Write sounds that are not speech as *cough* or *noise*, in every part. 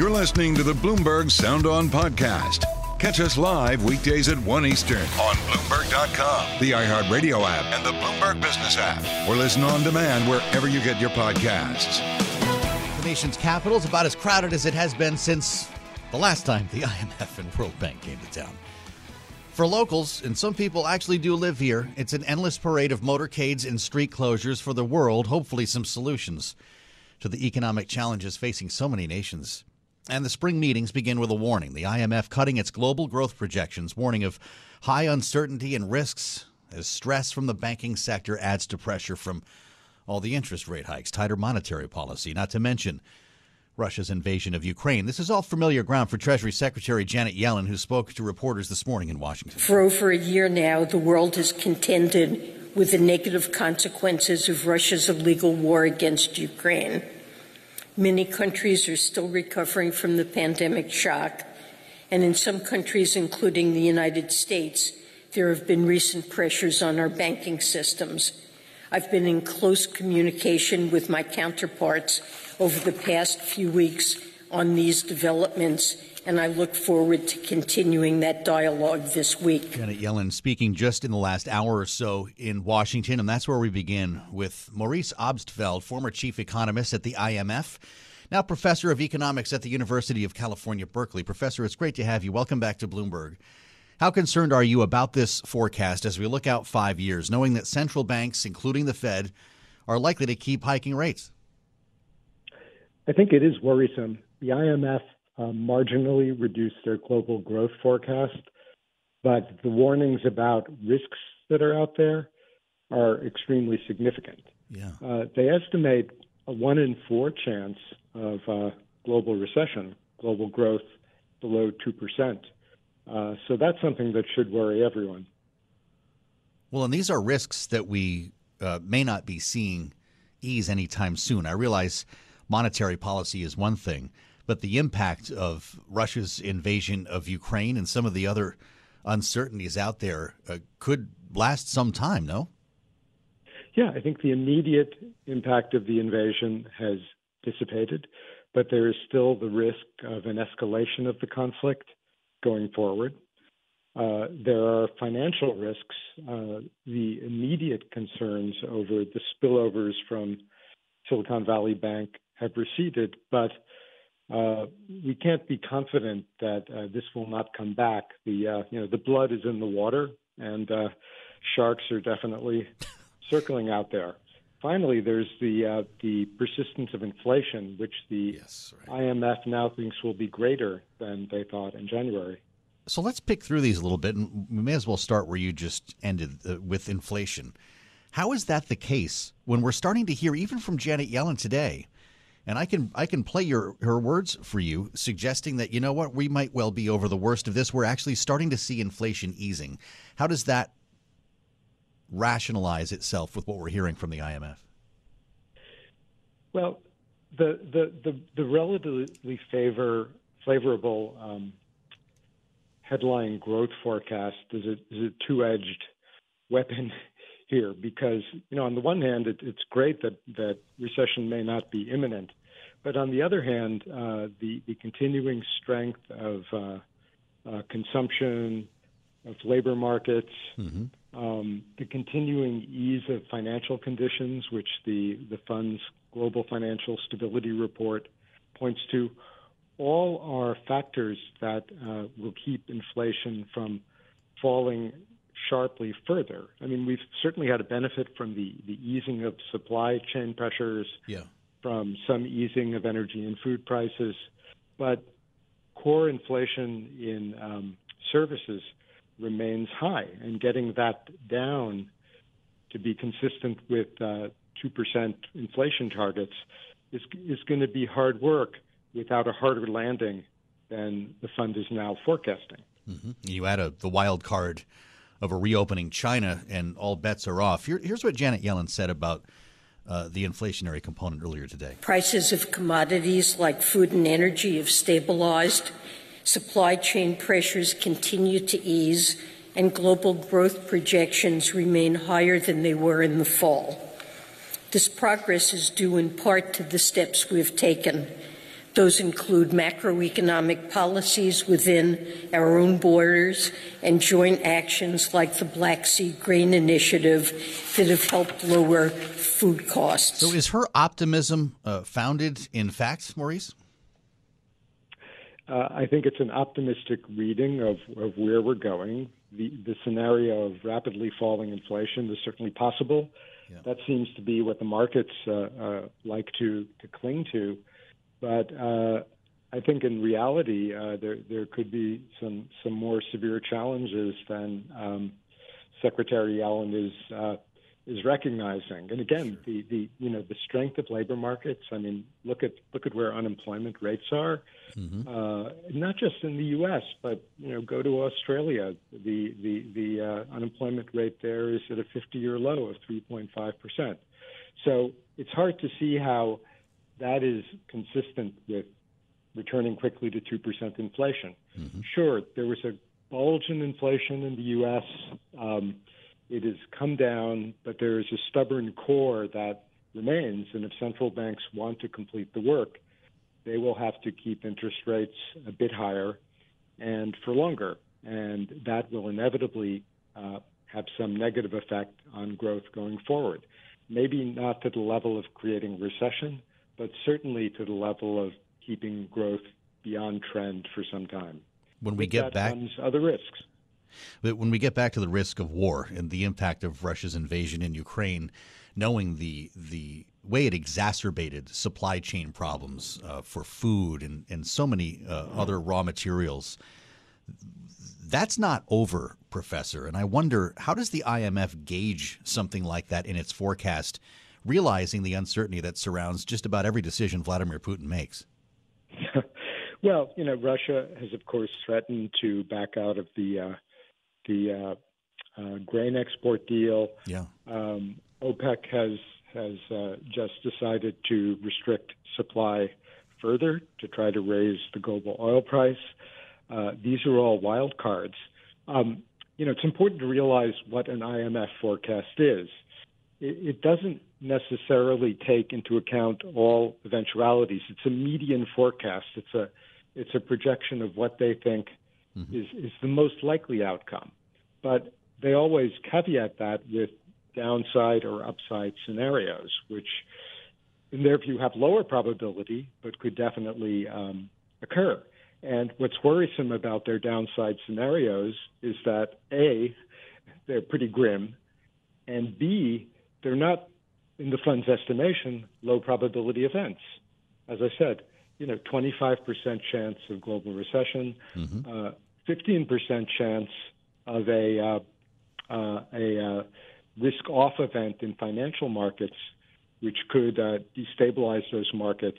You're listening to the Bloomberg Sound On Podcast. Catch us live weekdays at 1 Eastern on Bloomberg.com, the iHeartRadio app, and the Bloomberg Business app, or listen on demand wherever you get your podcasts. The nation's capital is about as crowded as it has been since the last time the *laughs* IMF and World Bank came to town. For locals, and some people actually do live here, it's an endless parade of motorcades and street closures for the world, hopefully, some solutions to the economic challenges facing so many nations. And the spring meetings begin with a warning the IMF cutting its global growth projections, warning of high uncertainty and risks as stress from the banking sector adds to pressure from all the interest rate hikes, tighter monetary policy, not to mention Russia's invasion of Ukraine. This is all familiar ground for Treasury Secretary Janet Yellen, who spoke to reporters this morning in Washington. For over a year now, the world has contended with the negative consequences of Russia's illegal war against Ukraine. Many countries are still recovering from the pandemic shock, and in some countries, including the United States, there have been recent pressures on our banking systems. I've been in close communication with my counterparts over the past few weeks on these developments, and I look forward to continuing that dialogue this week. Janet Yellen speaking just in the last hour or so in Washington, and that's where we begin with Maurice Obstfeld, former chief economist at the IMF, now professor of economics at the University of California, Berkeley. Professor, it's great to have you. Welcome back to Bloomberg. How concerned are you about this forecast as we look out five years, knowing that central banks, including the Fed, are likely to keep hiking rates? I think it is worrisome. The IMF marginally reduced their global growth forecast, but the warnings about risks that are out there are extremely significant. Yeah. Uh, they estimate a one in four chance of uh, global recession, global growth below 2%. Uh, so that's something that should worry everyone. Well, and these are risks that we uh, may not be seeing ease anytime soon. I realize monetary policy is one thing, but the impact of Russia's invasion of Ukraine and some of the other uncertainties out there uh, could last some time, no? Yeah, I think the immediate impact of the invasion has dissipated, but there is still the risk of an escalation of the conflict going forward. Uh, there are financial risks. Uh, the immediate concerns over the spillovers from Silicon Valley Bank have receded, but uh, we can't be confident that uh, this will not come back. The uh, you know the blood is in the water, and uh, sharks are definitely *laughs* circling out there. Finally, there's the uh, the persistence of inflation, which the yes, right. IMF now thinks will be greater than they thought in January. So let's pick through these a little bit, and we may as well start where you just ended uh, with inflation. How is that the case when we're starting to hear, even from Janet Yellen today, and I can I can play your her words for you, suggesting that you know what we might well be over the worst of this. We're actually starting to see inflation easing. How does that rationalize itself with what we're hearing from the IMF? Well, the the the, the relatively favor favorable um, headline growth forecast is a, is a two edged weapon *laughs* here because you know on the one hand it, it's great that that recession may not be imminent, but on the other hand uh, the the continuing strength of uh, uh, consumption of labor markets, mm-hmm. um, the continuing ease of financial conditions, which the the fund's global financial stability report points to, all are factors that uh, will keep inflation from falling sharply further. I mean, we've certainly had a benefit from the, the easing of supply chain pressures, yeah. from some easing of energy and food prices, but core inflation in um, services remains high, and getting that down to be consistent with uh, 2% inflation targets is, is going to be hard work. without a harder landing than the fund is now forecasting. Mm-hmm. You add a, the wild card of a reopening China, and all bets are off. Here, here's what Janet Yellen said about uh, the inflationary component earlier today. Prices of commodities like food and energy have stabilized. Supply chain pressures continue to ease, and global growth projections remain higher than they were in the fall. This progress is due in part to the steps we've taken those include macroeconomic policies within our own borders and joint actions like the Black Sea Grain Initiative that have helped lower food costs. So, is her optimism uh, founded in facts, Maurice? Uh, I think it's an optimistic reading of, of where we're going. The, the scenario of rapidly falling inflation is certainly possible. Yeah. That seems to be what the markets uh, uh like to, to cling to. But uh, I think in reality, uh, there there could be some some more severe challenges than um, Secretary Yellen is uh, is recognizing. And again, the, the you know the strength of labor markets. I mean, look at look at where unemployment rates are. Mm-hmm. Uh, not just in the U.S., but you know, go to Australia. The the the uh, unemployment rate there is at a 50-year low of 3.5 percent. So it's hard to see how that is consistent with returning quickly to 2% inflation. Mm-hmm. Sure, there was a bulge in inflation in the U.S. Um, it has come down, but there is a stubborn core that remains. And if central banks want to complete the work, they will have to keep interest rates a bit higher and for longer. And that will inevitably uh, have some negative effect on growth going forward. Maybe not to the level of creating recession, but certainly to the level of keeping growth beyond trend for some time. When we get back, other risks. But when we get back to the risk of war and the impact of Russia's invasion in Ukraine, knowing the the way it exacerbated supply chain problems uh, for food and, and so many uh, other raw materials, that's not over, Professor. And I wonder how does the IMF gauge something like that in its forecast realizing the uncertainty that surrounds just about every decision Vladimir Putin makes? *laughs* well, you know, Russia has, of course, threatened to back out of the uh, the uh, uh, grain export deal. Yeah. Um, OPEC has has uh, just decided to restrict supply further to try to raise the global oil price. Uh, these are all wild cards. Um, you know, it's important to realize what an IMF forecast is. It, it doesn't necessarily take into account all eventualities. It's a median forecast. It's a it's a projection of what they think mm-hmm. is is the most likely outcome. But they always caveat that with downside or upside scenarios, which in their view have lower probability but could definitely um, occur. And what's worrisome about their downside scenarios is that A, they're pretty grim, and B, they're not in the fund's estimation, low probability events. As I said, you know, 25% chance of global recession, mm-hmm. uh, 15% chance of a uh, uh, a uh, risk-off event in financial markets, which could uh, destabilize those markets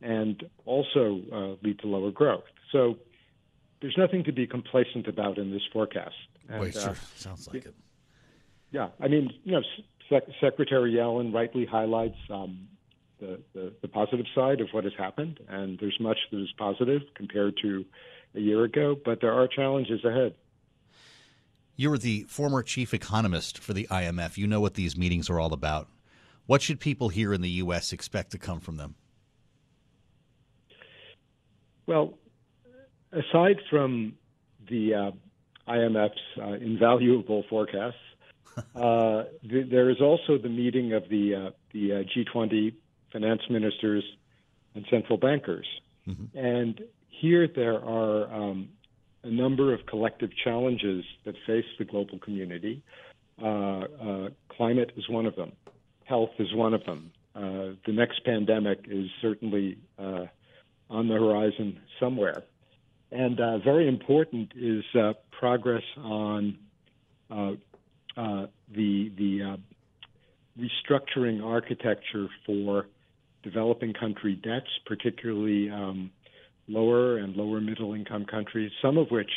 and also uh, lead to lower growth. So there's nothing to be complacent about in this forecast. And, Wait, sure. Sounds like it. Yeah, I mean, you know, Sec- Secretary Yellen rightly highlights um, the, the, the, positive side of what has happened, and there's much that is positive compared to a year ago, but there are challenges ahead. You're the former chief economist for the IMF. You know what these meetings are all about. What should people here in the U.S. expect to come from them? Well, aside from the uh, IMF's uh, invaluable forecasts, uh, th- there is also the meeting of the uh, the uh, G20 finance ministers and central bankers, mm-hmm. and here there are um, a number of collective challenges that face the global community. Uh, uh, climate is one of them. Health is one of them. Uh, the next pandemic is certainly on the horizon somewhere. And very important is progress on uh, the the uh, restructuring architecture for developing country debts, particularly um, lower and lower middle income countries, some of which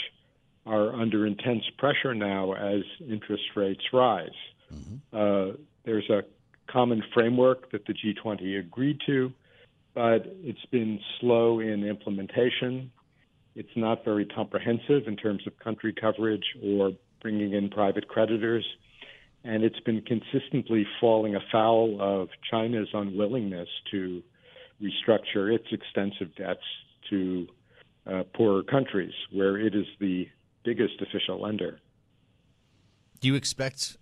are under intense pressure now as interest rates rise. Mm-hmm. Uh, there's a common framework that the G20 agreed to, but it's been slow in implementation. It's not very comprehensive in terms of country coverage or bringing in private creditors. And it's been consistently falling afoul of China's unwillingness to restructure its extensive debts to uh, poorer countries, where it is the biggest official lender. Do you expect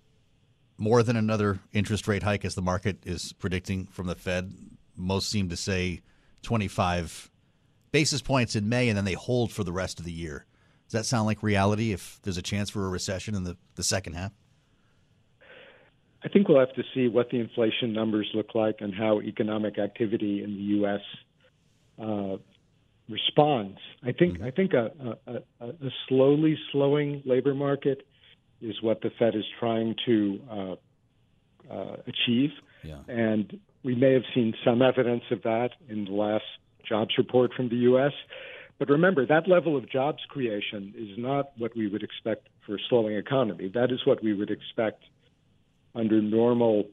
more than another interest rate hike as the market is predicting from the Fed? Most seem to say 25 basis points in May, and then they hold for the rest of the year. Does that sound like reality if there's a chance for a recession in the, the second half? I think we'll have to see what the inflation numbers look like and how economic activity in the U.S. Uh, responds. I think mm-hmm. I think a, a, a, slowly slowing labor market is what the Fed is trying to uh, uh, achieve, yeah. and we may have seen some evidence of that in the last jobs report from the U.S. But remember, that level of jobs creation is not what we would expect for a slowing economy. That is what we would expect under normal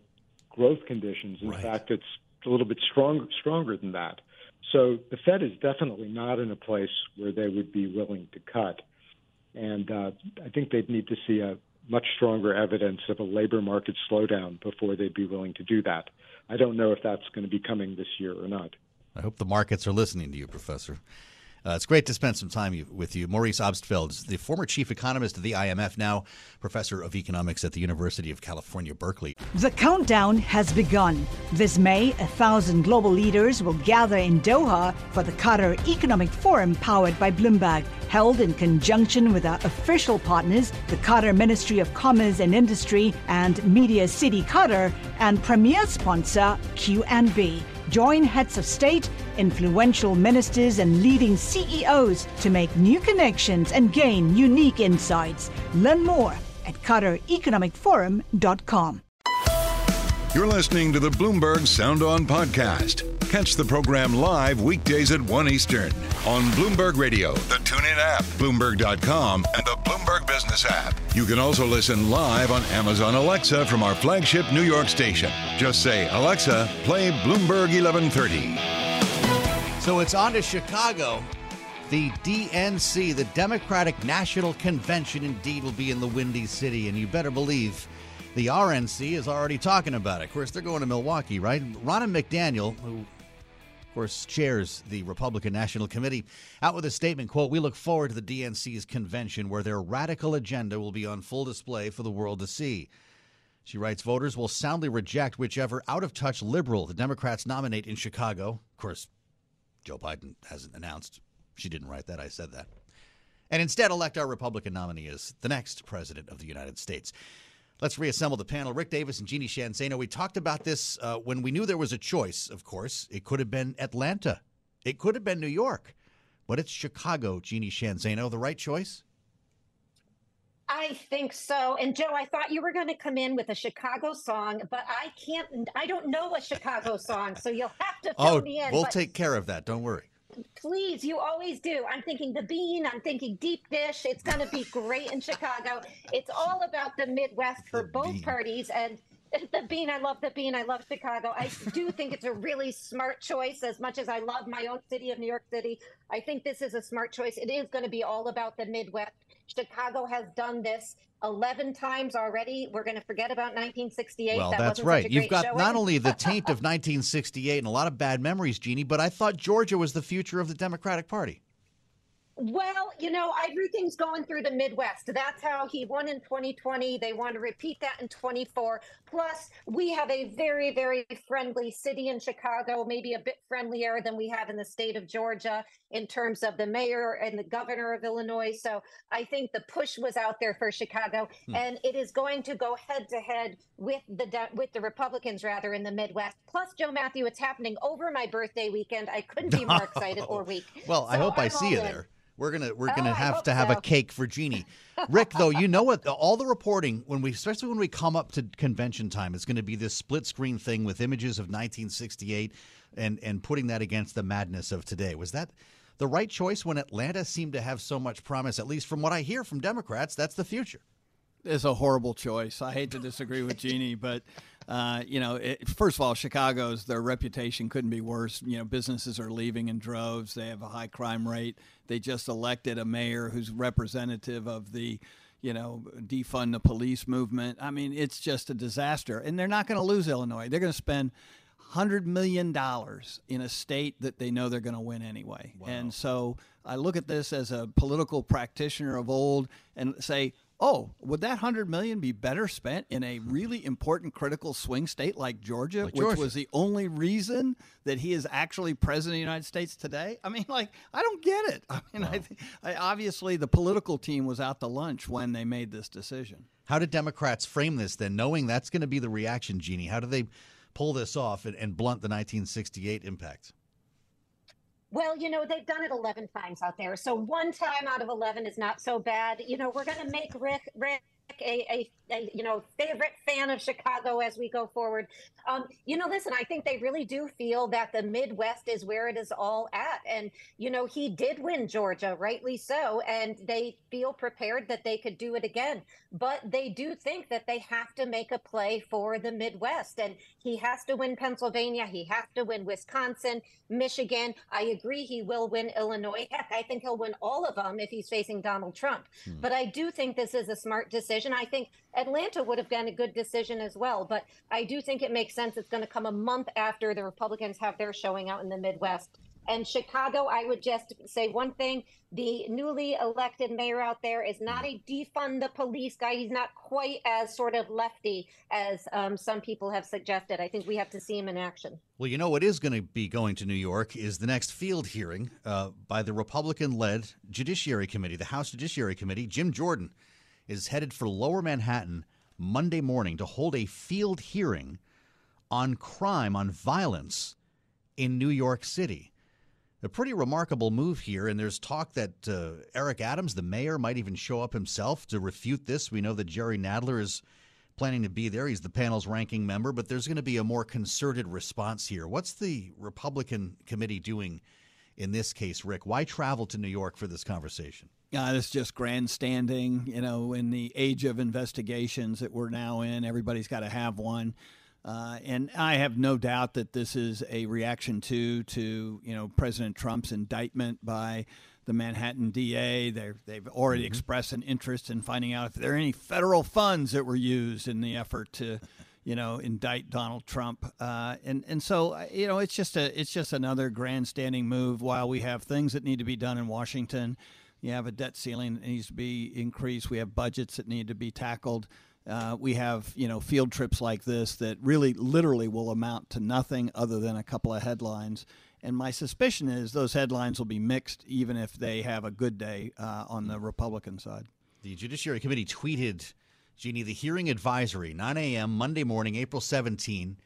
growth conditions. In right. fact, it's a little bit stronger stronger than that. So the Fed is definitely not in a place where they would be willing to cut. And uh, I think they'd need to see a much stronger evidence of a labor market slowdown before they'd be willing to do that. I don't know if that's going to be coming this year or not. I hope the markets are listening to you, Professor. Uh, it's great to spend some time with you. Maurice Obstfeld, the former chief economist of the IMF, now professor of economics at the University of California, Berkeley. The countdown has begun. This May, a thousand global leaders will gather in Doha for the Qatar Economic Forum powered by Bloomberg, held in conjunction with our official partners, the Qatar Ministry of Commerce and Industry and Media City Qatar, and premier sponsor QNB. Join heads of state, influential ministers, and leading CEOs to make new connections and gain unique insights. Learn more at QatarEconomicForum.com. You're listening to the Bloomberg Sound On Podcast. Catch the program live weekdays at 1 Eastern on Bloomberg Radio, the TuneIn app, Bloomberg.com, and the Bloomberg Business app. You can also listen live on Amazon Alexa from our flagship New York station. Just say, Alexa, play Bloomberg 1130. So it's on to Chicago. The DNC, the Democratic National Convention, indeed will be in the Windy City, and you better believe the RNC is already talking about it. Of course, they're going to Milwaukee, right? Ronna McDaniel, who of course, chairs the Republican National Committee, out with a statement, quote, We look forward to the DNC's convention where their radical agenda will be on full display for the world to see. She writes, voters will soundly reject whichever out-of-touch liberal the Democrats nominate in Chicago. Of course, Joe Biden hasn't announced. She didn't write that. I said that. And instead elect our Republican nominee as the next president of the United States. Let's reassemble the panel. Rick Davis and Jeannie Sheehan Zaino. We talked about this uh, when we knew there was a choice, of course. It could have been Atlanta, it could have been New York, but it's Chicago, Jeannie Sheehan Zaino. The right choice? I think so. And Joe, I thought you were going to come in with a Chicago song, but I can't, I don't know a Chicago song, so you'll have to fill oh, me in. We'll but... take care of that. Don't worry. Please, you always do. I'm thinking the bean. I'm thinking deep dish. It's going to be great in Chicago. It's all about the Midwest for both parties. And the bean, I love the bean. I love Chicago. I do think it's a really smart choice. As much as I love my own city of New York City, I think this is a smart choice. It is going to be all about the Midwest. Chicago has done this 11 times already. We're going to forget about 1968. Well, that that's right. You've got showing. not only the *laughs* taint of 1968 and a lot of bad memories, Jeannie, but I thought Georgia was the future of the Democratic Party. Well, you know, everything's going through the Midwest. That's how he won in 2020. They want to repeat that in 24. Plus, we have a very, very friendly city in Chicago, maybe a bit friendlier than we have in the state of Georgia in terms of the mayor and the governor of Illinois. So I think the push was out there for Chicago, hmm. and it is going to go head to head with the with the Republicans rather in the Midwest. Plus, Joe Mathieu, it's happening over my birthday weekend. I couldn't be more *laughs* excited or weak. well, so I hope I'm i see you in. there. We're gonna we're gonna Oh, have to have so. a cake for Jeannie. Rick, though, you know what? All the reporting when we, especially when we come up to convention time, it's going to be this split screen thing with images of 1968 and and putting that against the madness of today. Was that the right choice when Atlanta seemed to have so much promise? At least from what I hear from Democrats, that's the future. It's a horrible choice. I hate to disagree with Jeannie, *laughs* but uh, you know, it, first of all, Chicago's their reputation couldn't be worse. You know, businesses are leaving in droves. They have a high crime rate. They just elected a mayor who's representative of the, you know, defund the police movement. I mean, it's just a disaster, and they're not going to lose Illinois. They're going to spend. Hundred million dollars in a state that they know they're going to win anyway, and so I look at this as a political practitioner of old and say, Oh, would that hundred million be better spent in a really important, critical swing state like Georgia, Like which Georgia. was the only reason that he is actually president of the United States today? I mean, like, I don't get it. I mean, I, think I obviously the political team was out to lunch when they made this decision. How did Democrats frame this then, knowing that's going to be the reaction, Jeannie? How do they pull this off and, and blunt the 1968 impact? Well, you know, they've done it 11 times out there. So one time out of 11 is not so bad. You know, we're going to make Rick, Rick a, a, a, you know, favorite fan of Chicago as we go forward. Um, you know, listen, I think they really do feel that the Midwest is where it is all at. And, you know, he did win Georgia, rightly so. And they feel prepared that they could do it again. But they do think that they have to make a play for the Midwest. And he has to win Pennsylvania. He has to win Wisconsin, Michigan. I agree he will win Illinois. Heck, *laughs* I think he'll win all of them if he's facing Donald Trump. But I do think this is a smart decision. I think Atlanta would have been a good decision as well. But I do think it makes sense. It's going to come a month after the Republicans have their showing out in the Midwest. And Chicago, I would just say one thing. The newly elected mayor out there is not a defund the police guy. He's not quite as sort of lefty as um, some people have suggested. I think we have to see him in action. Well, you know what is going to be going to New York is the next field hearing uh, by the Republican led Judiciary Committee, the House Judiciary Committee. Jim Jordan is headed for Lower Manhattan Monday morning to hold a field hearing on crime, on violence in New York City. A pretty remarkable move here, and there's talk that uh, Eric Adams, the mayor, might even show up himself to refute this. We know that Jerry Nadler is planning to be there. He's the panel's ranking member, but there's going to be a more concerted response here. What's the Republican committee doing in this case, Rick? Why travel to New York for this conversation? Uh, this is just grandstanding. You know, in the age of investigations that we're now in, everybody's got to have one. Uh, and I have no doubt that this is a reaction to to you know President Trump's indictment by the Manhattan DA. They're, they've already expressed an interest in finding out if there are any federal funds that were used in the effort to, you know, indict Donald Trump. Uh, and and so uh, you know it's just a it's just another grandstanding move. While we have things that need to be done in Washington, you have a debt ceiling that needs to be increased. We have budgets that need to be tackled. Uh, we have you know field trips like this that really literally will amount to nothing other than a couple of headlines. And my suspicion is those headlines will be mixed, even if they have a good day uh, on the Republican side. The Judiciary Committee tweeted, Jeannie, the hearing advisory, 9 a.m. Monday morning, April 17,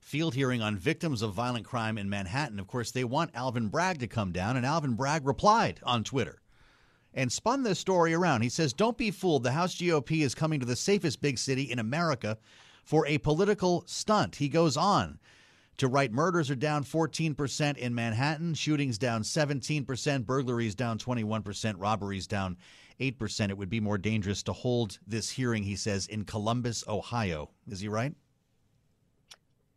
field hearing on victims of violent crime in Manhattan. Of course, they want Alvin Bragg to come down, and Alvin Bragg replied on Twitter and spun this story around. He says, Don't be fooled. The House GOP is coming to the safest big city in America for a political stunt. He goes on to write murders are down 14% in Manhattan, shootings down 17%, burglaries down 21%, robberies down 8%. It would be more dangerous to hold this hearing, he says, in Columbus, Ohio. Is he right?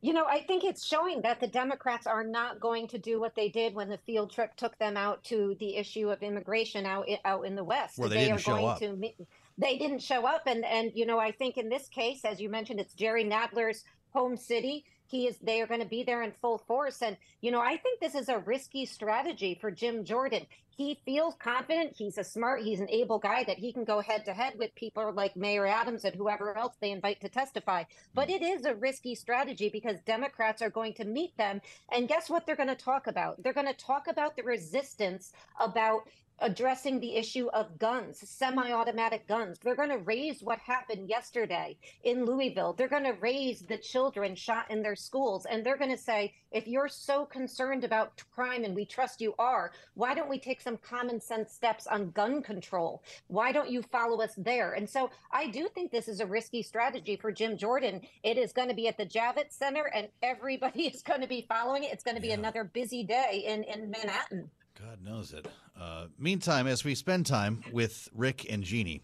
You know, I think it's showing that the Democrats are not going to do what they did when the field trip took them out to the issue of immigration out out in the West. Where they didn't are show going up. to they didn't show up, and and you know, I think in this case, as you mentioned, it's Jerry Nadler's home city. He is. They are going to be there in full force, and you know, I think this is a risky strategy for Jim Jordan. He feels confident. He's a smart. He's an able guy that he can go head to head with people like Mayor Adams and whoever else they invite to testify. But it is a risky strategy because Democrats are going to meet them, and guess what? They're going to talk about. They're going to talk about the resistance about addressing the issue of guns, semi automatic guns. They're going to raise what happened yesterday in Louisville. They're going to raise the children shot in their schools. And they're going to say, if you're so concerned about crime and we trust you are, why don't we take some common sense steps on gun control? Why don't you follow us there? And so I do think this is a risky strategy for Jim Jordan. It is going to be at the Javits Center and everybody *laughs* is going to be following it. It's going to be yeah. another busy day in, in Manhattan. God knows it. Uh, meantime, as we spend time with Rick and Jeannie,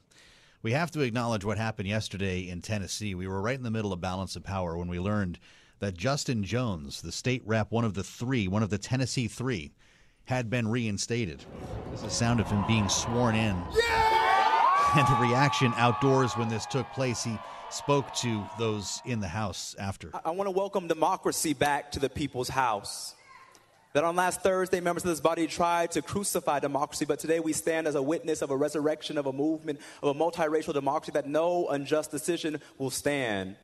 we have to acknowledge what happened yesterday in Tennessee. We were right in the middle of balance of power when we learned that Justin Jones, the state rep, one of the three, one of the Tennessee three, had been reinstated. This is the sound of him being sworn in. Yeah! And the reaction outdoors when this took place, he spoke to those in the house after. I, I want to welcome democracy back to the people's house that on last Thursday, members of this body tried to crucify democracy, but today we stand as a witness of a resurrection of a movement of a multiracial democracy that no unjust decision will stand.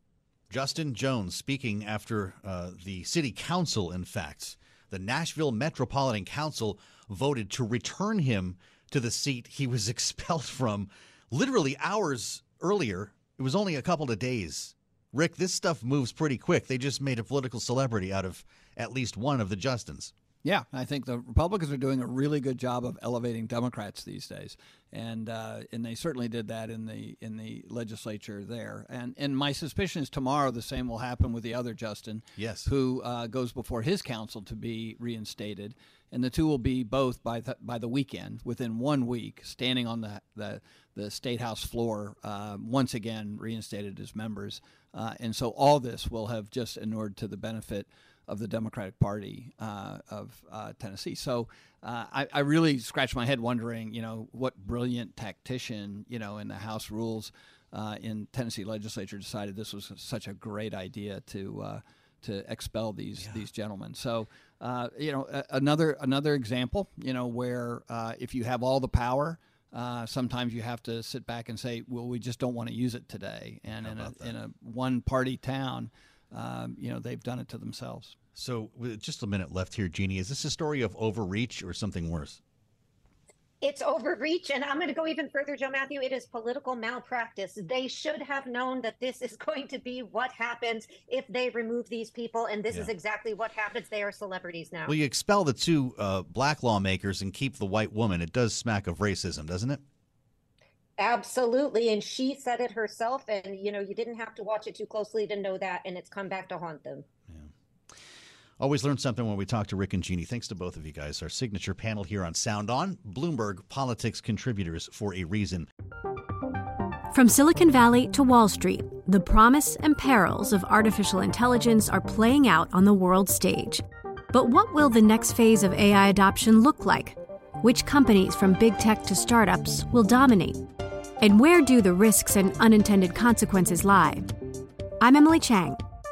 Justin Jones speaking after uh, the city council, in fact. The Nashville Metropolitan Council voted to return him to the seat he was *laughs* expelled from literally hours earlier. It was only a couple of days. Rick, this stuff moves pretty quick. They just made a political celebrity out of at least one of the Justins. Yeah, I think the Republicans are doing a really good job of elevating Democrats these days, and uh, and they certainly did that in the in the legislature there. And and my suspicion is tomorrow the same will happen with the other Justin, yes, who uh, goes before his council to be reinstated, and the two will be both by the, by the weekend within one week, standing on the the, the state house floor uh, once again reinstated as members, uh, and so all this will have just inured to the benefit of the Democratic Party uh, of uh, Tennessee. So uh, I, I, really scratch my head wondering, you know, what brilliant tactician, you know, in the House rules uh, in Tennessee legislature decided this was such a great idea to uh, to expel these yeah. these gentlemen. So uh, you know, another another example, you know, where if you have all the power. Sometimes you have to sit back and say, "Well, we just don't want to use it today." And in a, in a one-party town, um, you know, they've done it to themselves. So, with just a minute left here, Jeannie, is this a story of overreach or something worse? It's overreach, and I'm going to go even further, Joe Mathieu. It is political malpractice. They should have known that this is *laughs* going to be what happens if they remove these people, and this yeah. is exactly what happens. They are celebrities now. Well, you expel the two uh, black lawmakers and keep the white woman. It does smack of racism, doesn't it? Absolutely. And she said it herself. And, you know, you didn't have to watch it too closely to know that. And it's come back to haunt them. Always learn something when we talk to Rick and Jeannie. Thanks to both of you guys. Our signature panel here on Sound On, Bloomberg Politics contributors for a reason. From Silicon Valley to Wall Street, the promise and perils of artificial intelligence are playing out on the world stage. But what will the next phase of AI adoption look like? Which companies, from big tech to startups, will dominate? And where do the risks and unintended consequences lie? I'm Emily Chang.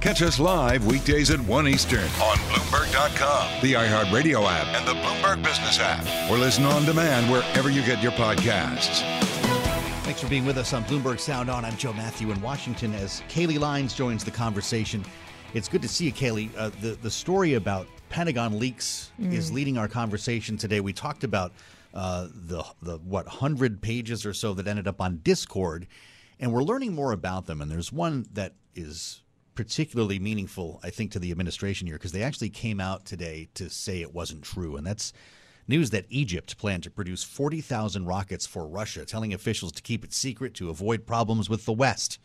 Catch us live weekdays at 1 Eastern on Bloomberg.com, the iHeartRadio app, and the Bloomberg Business app, or listen on demand wherever you get your podcasts. Thanks for being with us on Bloomberg Sound On. I'm Joe Mathieu in Washington as Kailey Leinz joins the conversation. It's good to see you, Kailey. Uh, the, the story about Pentagon leaks mm. is leading our conversation today. We talked about uh, the, the, what, 100 pages or so that ended up on Discord and we're learning more about them. And there's one that is particularly meaningful, I think, to the administration here because they actually came out today to say it wasn't true. And that's news that Egypt planned to produce 40,000 rockets for Russia, telling officials to keep it secret to avoid problems with the West.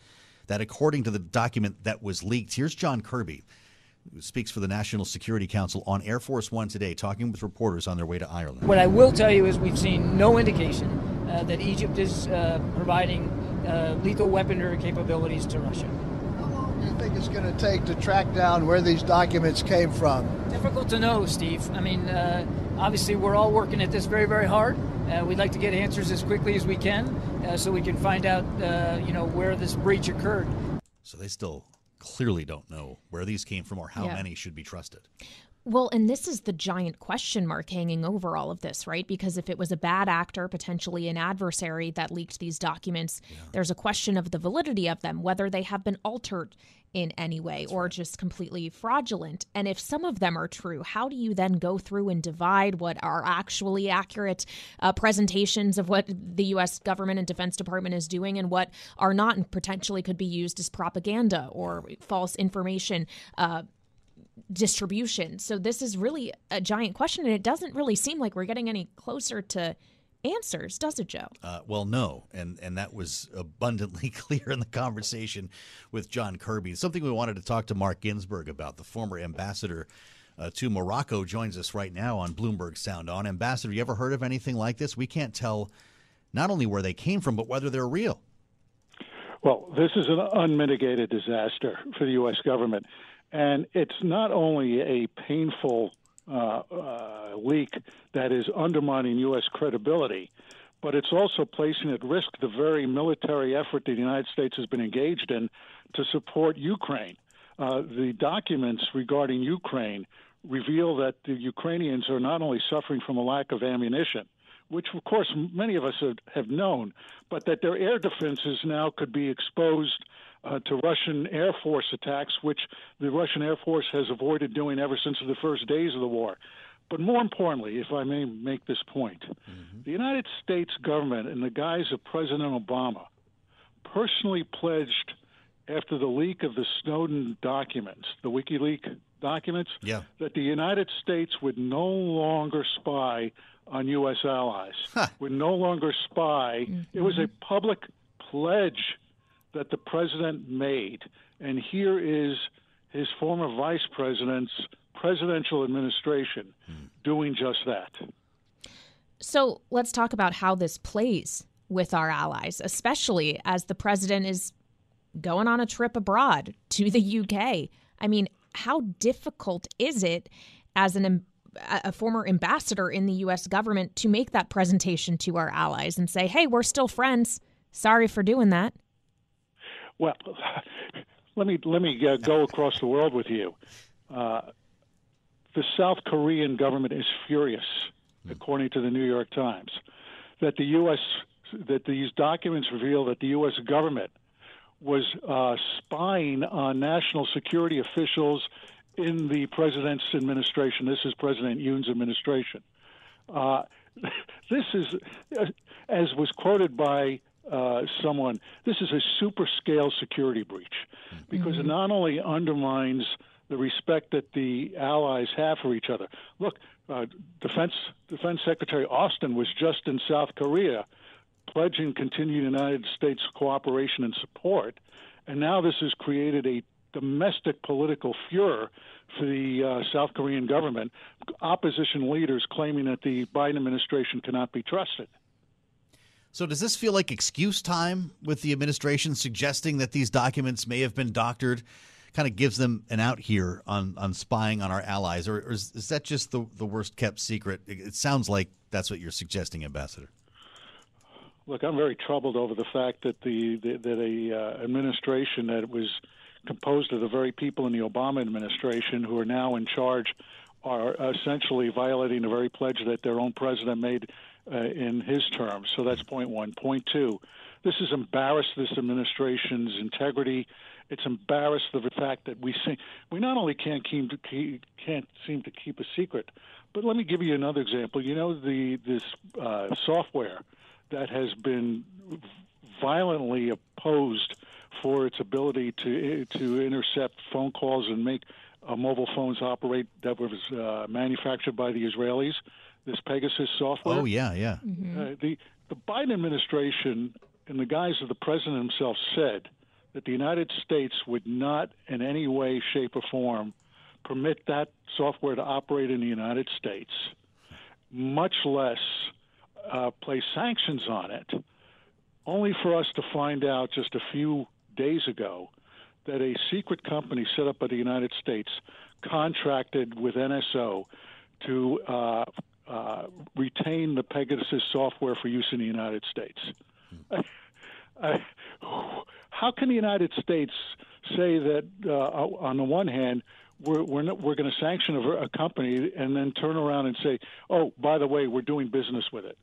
That, according to the document that was leaked, here's John Kirby, who speaks for the National Security Council on Air Force One today, talking with reporters on their way to Ireland. What I will tell you is we've seen no indication uh, that Egypt is uh, providing uh, lethal weaponry capabilities to Russia. How do you think it's going to take to track down where these documents came from? Difficult to know, Steve. I mean, uh, obviously, we're all working at this very, very hard. Uh, we'd like to get answers as quickly as we can uh, so we can find out, uh, you know, where this breach occurred. So they still clearly don't know where these came from or how Yeah. many should be trusted. Well, and this is the giant question mark hanging over all of this, right? Because if it was a bad actor, potentially an adversary that leaked these documents, there's a question of the validity of them, whether they have been altered in any way or just completely fraudulent. And if some of them are true, how do you then go through and divide what are actually accurate uh, presentations of what the U.S. government and Defense Department is doing and what are not and potentially could be used as propaganda or false information? Uh, distribution. So this is really a giant question, and it doesn't really seem like we're getting any closer to answers, does it, Joe? Uh, well, no, and and that was abundantly *laughs* clear in the conversation with John Kirby. Something we wanted to talk to Marc Ginsberg about. The former ambassador uh, to Morocco joins us right now on Bloomberg Sound On. Ambassador, you ever heard of anything like this? We can't tell not only where they came from, but whether they're real. Well, this is an unmitigated disaster for the U.S. government. And it's not only a painful uh, uh, leak that is undermining U.S. credibility, but it's also placing at risk the very military effort that the United States has been engaged in to support Ukraine. Uh, the documents regarding Ukraine reveal that the Ukrainians are not only suffering from a lack of ammunition, which of course many of us have, have known, but that their air defenses now could be exposed uh, to Russian Air Force attacks, which the Russian Air Force has avoided doing ever since the first days of the war. But more importantly, if I may make this point, the United States government, in the guise of President Obama, personally pledged after the leak of the Snowden documents, the WikiLeaks documents, Yeah. that the United States would no longer spy on U.S. allies, would no longer spy. It was a public pledge that the president made. And here is his former vice president's presidential administration doing just that. So let's talk about how this plays with our allies, especially as the president is going on a trip abroad to the UK. I mean, how difficult is it as an a former ambassador in the US government to make that presentation to our allies and say, "Hey, we're still friends. Sorry for doing that." Well, *laughs* let me let me uh, go across the world with you. Uh, the South Korean government is furious, according to the New York Times, that the U.S. that these documents reveal that the U.S. government was uh, spying on national security officials in the president's administration. This is President Yoon's administration. Uh, *laughs* this is, uh, as was quoted by uh, someone, this is a super scale security breach because it not only undermines the respect that the allies have for each other. Look, uh, Defense Defense Secretary Austin was just in South Korea pledging continued United States cooperation and support, and now this has created a domestic political furor for the uh, South Korean government. Opposition leaders claiming that the Biden administration cannot be trusted. So does this feel like excuse time with the administration suggesting that these documents may have been doctored? Kind of gives them an out here on, on spying on our allies, or, or is, is that just the, the worst kept secret? It, sounds like that's what you're suggesting, Ambassador. Look, I'm very troubled over the fact that the, the that a uh, administration that was composed of the very people in the Obama administration who are now in charge are essentially violating the very pledge that their own president made uh, in his term. So that's point one. Point two, this has embarrassed this administration's integrity. It's embarrassed the fact that we see, we not only can't keep, can't seem to keep a secret, but let me give you another example. You know the this uh, software that has been violently opposed for its ability to to intercept phone calls and make uh, mobile phones operate that was uh, manufactured by the Israelis. This Pegasus software. Oh yeah, yeah. Uh, the the Biden administration, in the guise of the president himself, said that the United States would not, in any way, shape, or form, permit that software to operate in the United States, much less uh, place sanctions on it. Only for us to find out just a few days ago that a secret company set up by the United States contracted with NSO to uh, uh, retain the Pegasus software for use in the United States. *laughs* I, how can the United States say that, uh, on the one hand, we're we're, not, we're going to sanction a, a company and then turn around and say, "Oh, by the way, we're doing business with it."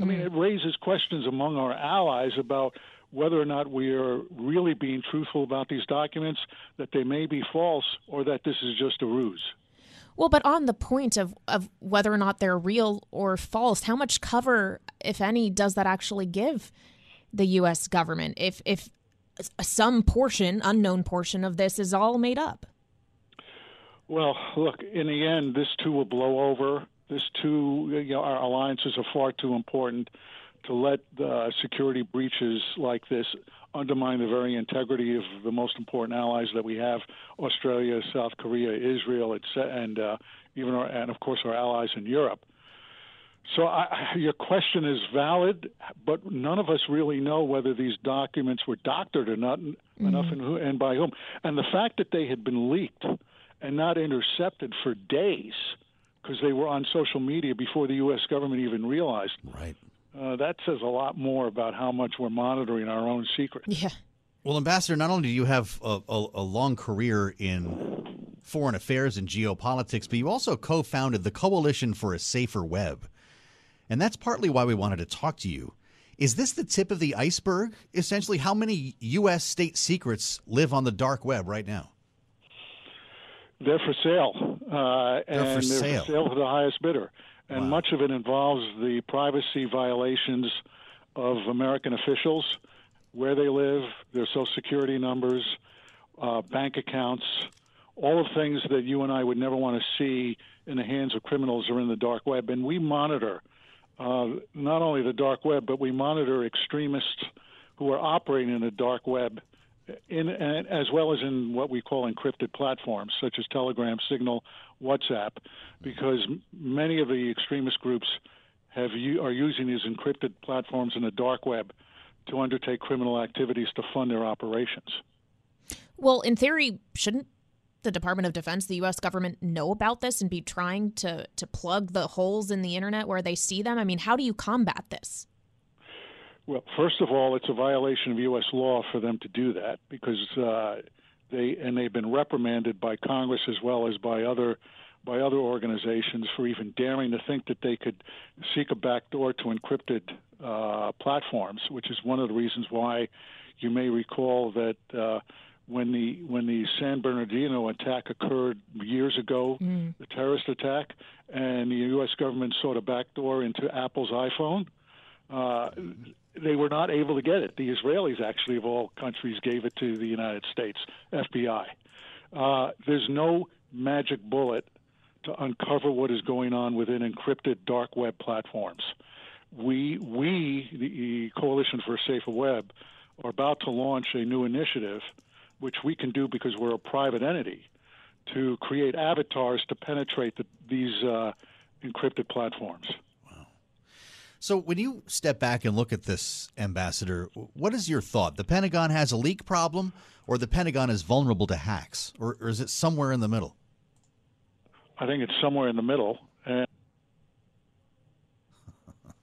I mean, it raises questions among our allies about whether or not we are really being truthful about these documents, that they may be false, or that this is just a ruse. Well, but on the point of, of whether or not they're real or false, how much cover, if any, does that actually give the U.S. government if, if some portion, unknown portion of this is all made up? Well, look, in the end, this too will blow over. This too, you know, our alliances are far too important to let uh, security breaches like this undermine the very integrity of the most important allies that we have Australia, South Korea, Israel, etc and uh, even our, and of course our allies in Europe. So I, your question is valid, but none of us really know whether these documents were doctored or not mm-hmm. enough, and, who, and by whom. And the fact that they had been leaked and not intercepted for days because they were on social media before the U.S. government even realized. Right. Uh, that says a lot more about how much we're monitoring our own secrets. Yeah. Well, Ambassador, not only do you have a, a, a long career in foreign affairs and geopolitics, but you also co founded the Coalition for a Safer Web. And that's partly why we wanted to talk to you. Is this the tip of the iceberg? Essentially, how many U.S. state secrets live on the dark web right now? They're for sale. Uh, they're and for they're sale. for sale to the highest bidder and wow. much of it involves the privacy violations of American officials, where they live, their social security numbers, uh, bank accounts, all of things that you and I would never want to see in the hands of criminals or in the dark web. And we monitor uh, not only the dark web, but we monitor extremists who are operating in the dark web in, as well as in what we call encrypted platforms such as Telegram, Signal, WhatsApp, because many of the extremist groups have are using these encrypted platforms in the dark web to undertake criminal activities to fund their operations. Well, in theory, shouldn't the Department of Defense, the U.S. government, know about this and be trying to to plug the holes in the internet where they see them? I mean, how do you combat this? Well, first of all, it's a violation of U.S. law for them to do that because uh, they and they've been reprimanded by Congress as well as by other by other organizations for even daring to think that they could seek a backdoor to encrypted uh, platforms, which is one of the reasons why you may recall that uh, when the when the San Bernardino attack occurred years ago, mm. the terrorist attack, and the U.S. government sought a backdoor into Apple's iPhone. Uh, they were not able to get it. The Israelis, actually, of all countries, gave it to the United States FBI. Uh, there's no magic bullet to uncover what is going on within encrypted dark web platforms. We, we, the Coalition for a Safer Web, are about to launch a new initiative, which we can do because we're a private entity, to create avatars to penetrate the, these uh, encrypted platforms. So, when you step back and look at this, Ambassador, what is your thought? The Pentagon has a leak problem, or the Pentagon is vulnerable to hacks, or, or is it somewhere in the middle? I think it's somewhere in the middle. And *laughs*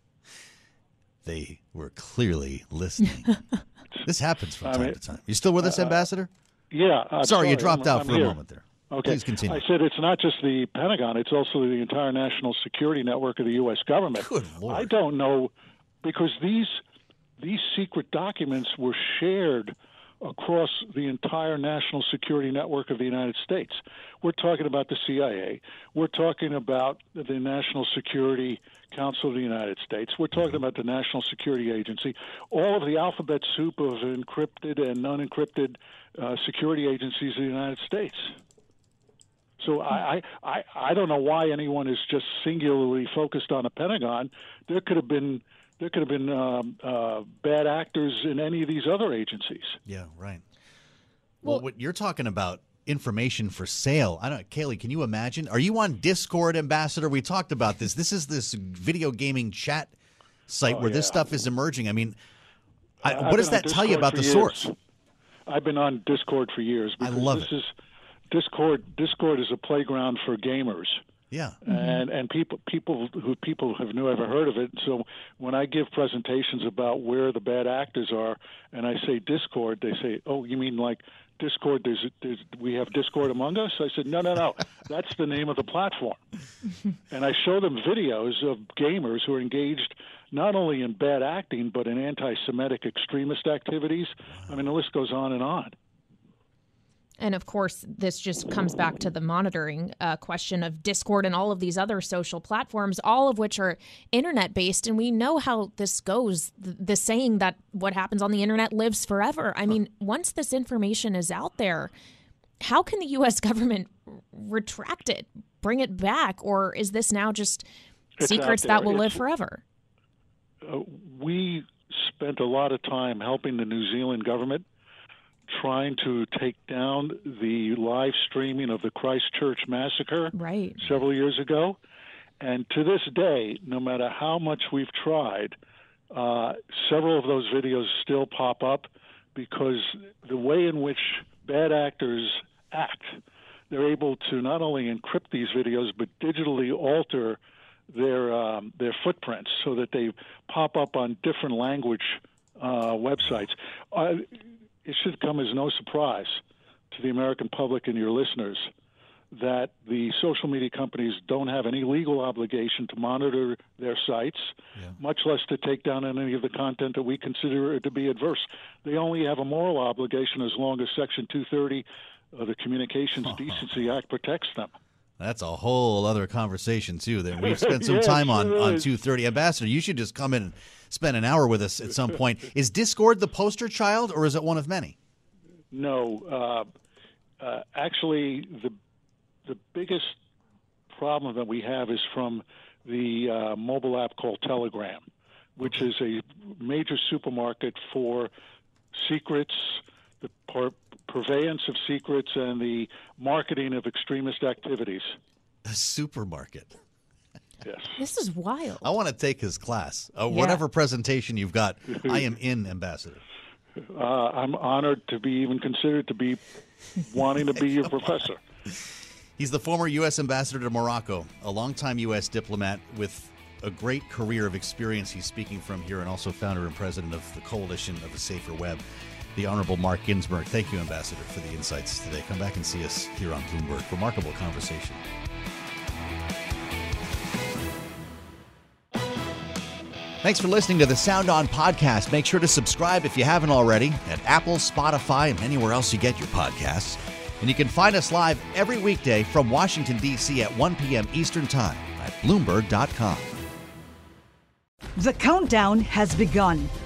they were clearly listening. *laughs* this happens from I time mean, to time. You still with us, uh, Ambassador? Yeah. I'm sorry, you dropped I'm, out I'm for here. a moment there. Okay. Please continue. I said it's not just the Pentagon; it's also the entire national security network of the U.S. government. Good Lord. I don't know because these these secret documents were shared across the entire national security network of the United States. We're talking about the CIA. We're talking about the National Security Council of the United States. We're talking about the National Security Agency. All of the alphabet soup of encrypted and unencrypted uh, security agencies of the United States. So I, I I don't know why anyone is just singularly focused on the Pentagon. There could have been there could have been um, uh, bad actors in any of these other agencies. Yeah, right. Well, well, what you're talking about information for sale. I don't Kailey, can you imagine? Are you on Discord, Ambassador? We talked about this. This is this video gaming chat site oh, where yeah. this stuff is emerging. I mean, I, what does been on that tell you about the for source? I've been on Discord for years. I love this it. Is, Discord Discord is a playground for gamers. Yeah. And and people people who people have never heard of it. So when I give presentations about where the bad actors are, and I say Discord, they say, "Oh, you mean like Discord? There's, there's we have Discord among us." I said, "No, no, no. *laughs* That's the name of the platform." and I show them videos of gamers who are engaged not only in bad acting but in anti-Semitic extremist activities. I mean, the list goes on and on. And of course, this just comes back to the monitoring uh, question of Discord and all of these other social platforms, all of which are internet based. And we know how this goes the, the saying that what happens on the internet lives forever. I mean, once this information is out there, how can the U.S. *laughs* government retract it, bring it back? Or is this now just It's secrets that will live forever? uh, we spent a lot of time helping the New Zealand government trying to take down the live streaming of the Christchurch massacre right. several years ago. And to this day, no matter how much we've tried, uh, several of those videos still pop up because the way in which bad actors act, they're able to not only encrypt these videos but digitally alter their um, their footprints so that they pop up on different language uh, websites. Uh, it should come as no surprise to the American public and your listeners that the social media companies don't have any legal obligation to monitor their sites, much less to take down any of the content that we consider to be adverse. They only have a moral obligation as long as Section 230 of the Communications *laughs* Decency Act protects them. That's a whole other conversation too. That we've spent *laughs* some Yes, time on on two thirty. Ambassador, you should just come in and spend an hour with us at some point. Is Discord the poster child, or is it one of many? No, uh, uh, actually, the the biggest problem that we have is from the uh, mobile app called Telegram, which is a major supermarket for secrets, the purveyance of secrets, and the marketing of extremist activities. A supermarket. *laughs* Yes. This is wild. I want to take his class. Uh, Yeah. Whatever presentation you've got, I am in, Ambassador. Uh, I'm honored to be even considered to be wanting to be your *laughs* professor. He's the former U.S. ambassador to Morocco, a longtime U.S. diplomat with a great career of experience. He's speaking from here, and also founder and president of the Coalition of a Safer Web. The Honorable Marc Ginsberg. Thank you, Ambassador, for the insights today. Come back and see us here on Bloomberg. Remarkable conversation. Thanks for listening to the Sound On podcast. Make sure to subscribe if you haven't already at Apple, Spotify, and anywhere else you get your podcasts. And you can find us live every weekday from Washington, D.C. at 1 p.m. Eastern Time at Bloomberg.com. The countdown has begun.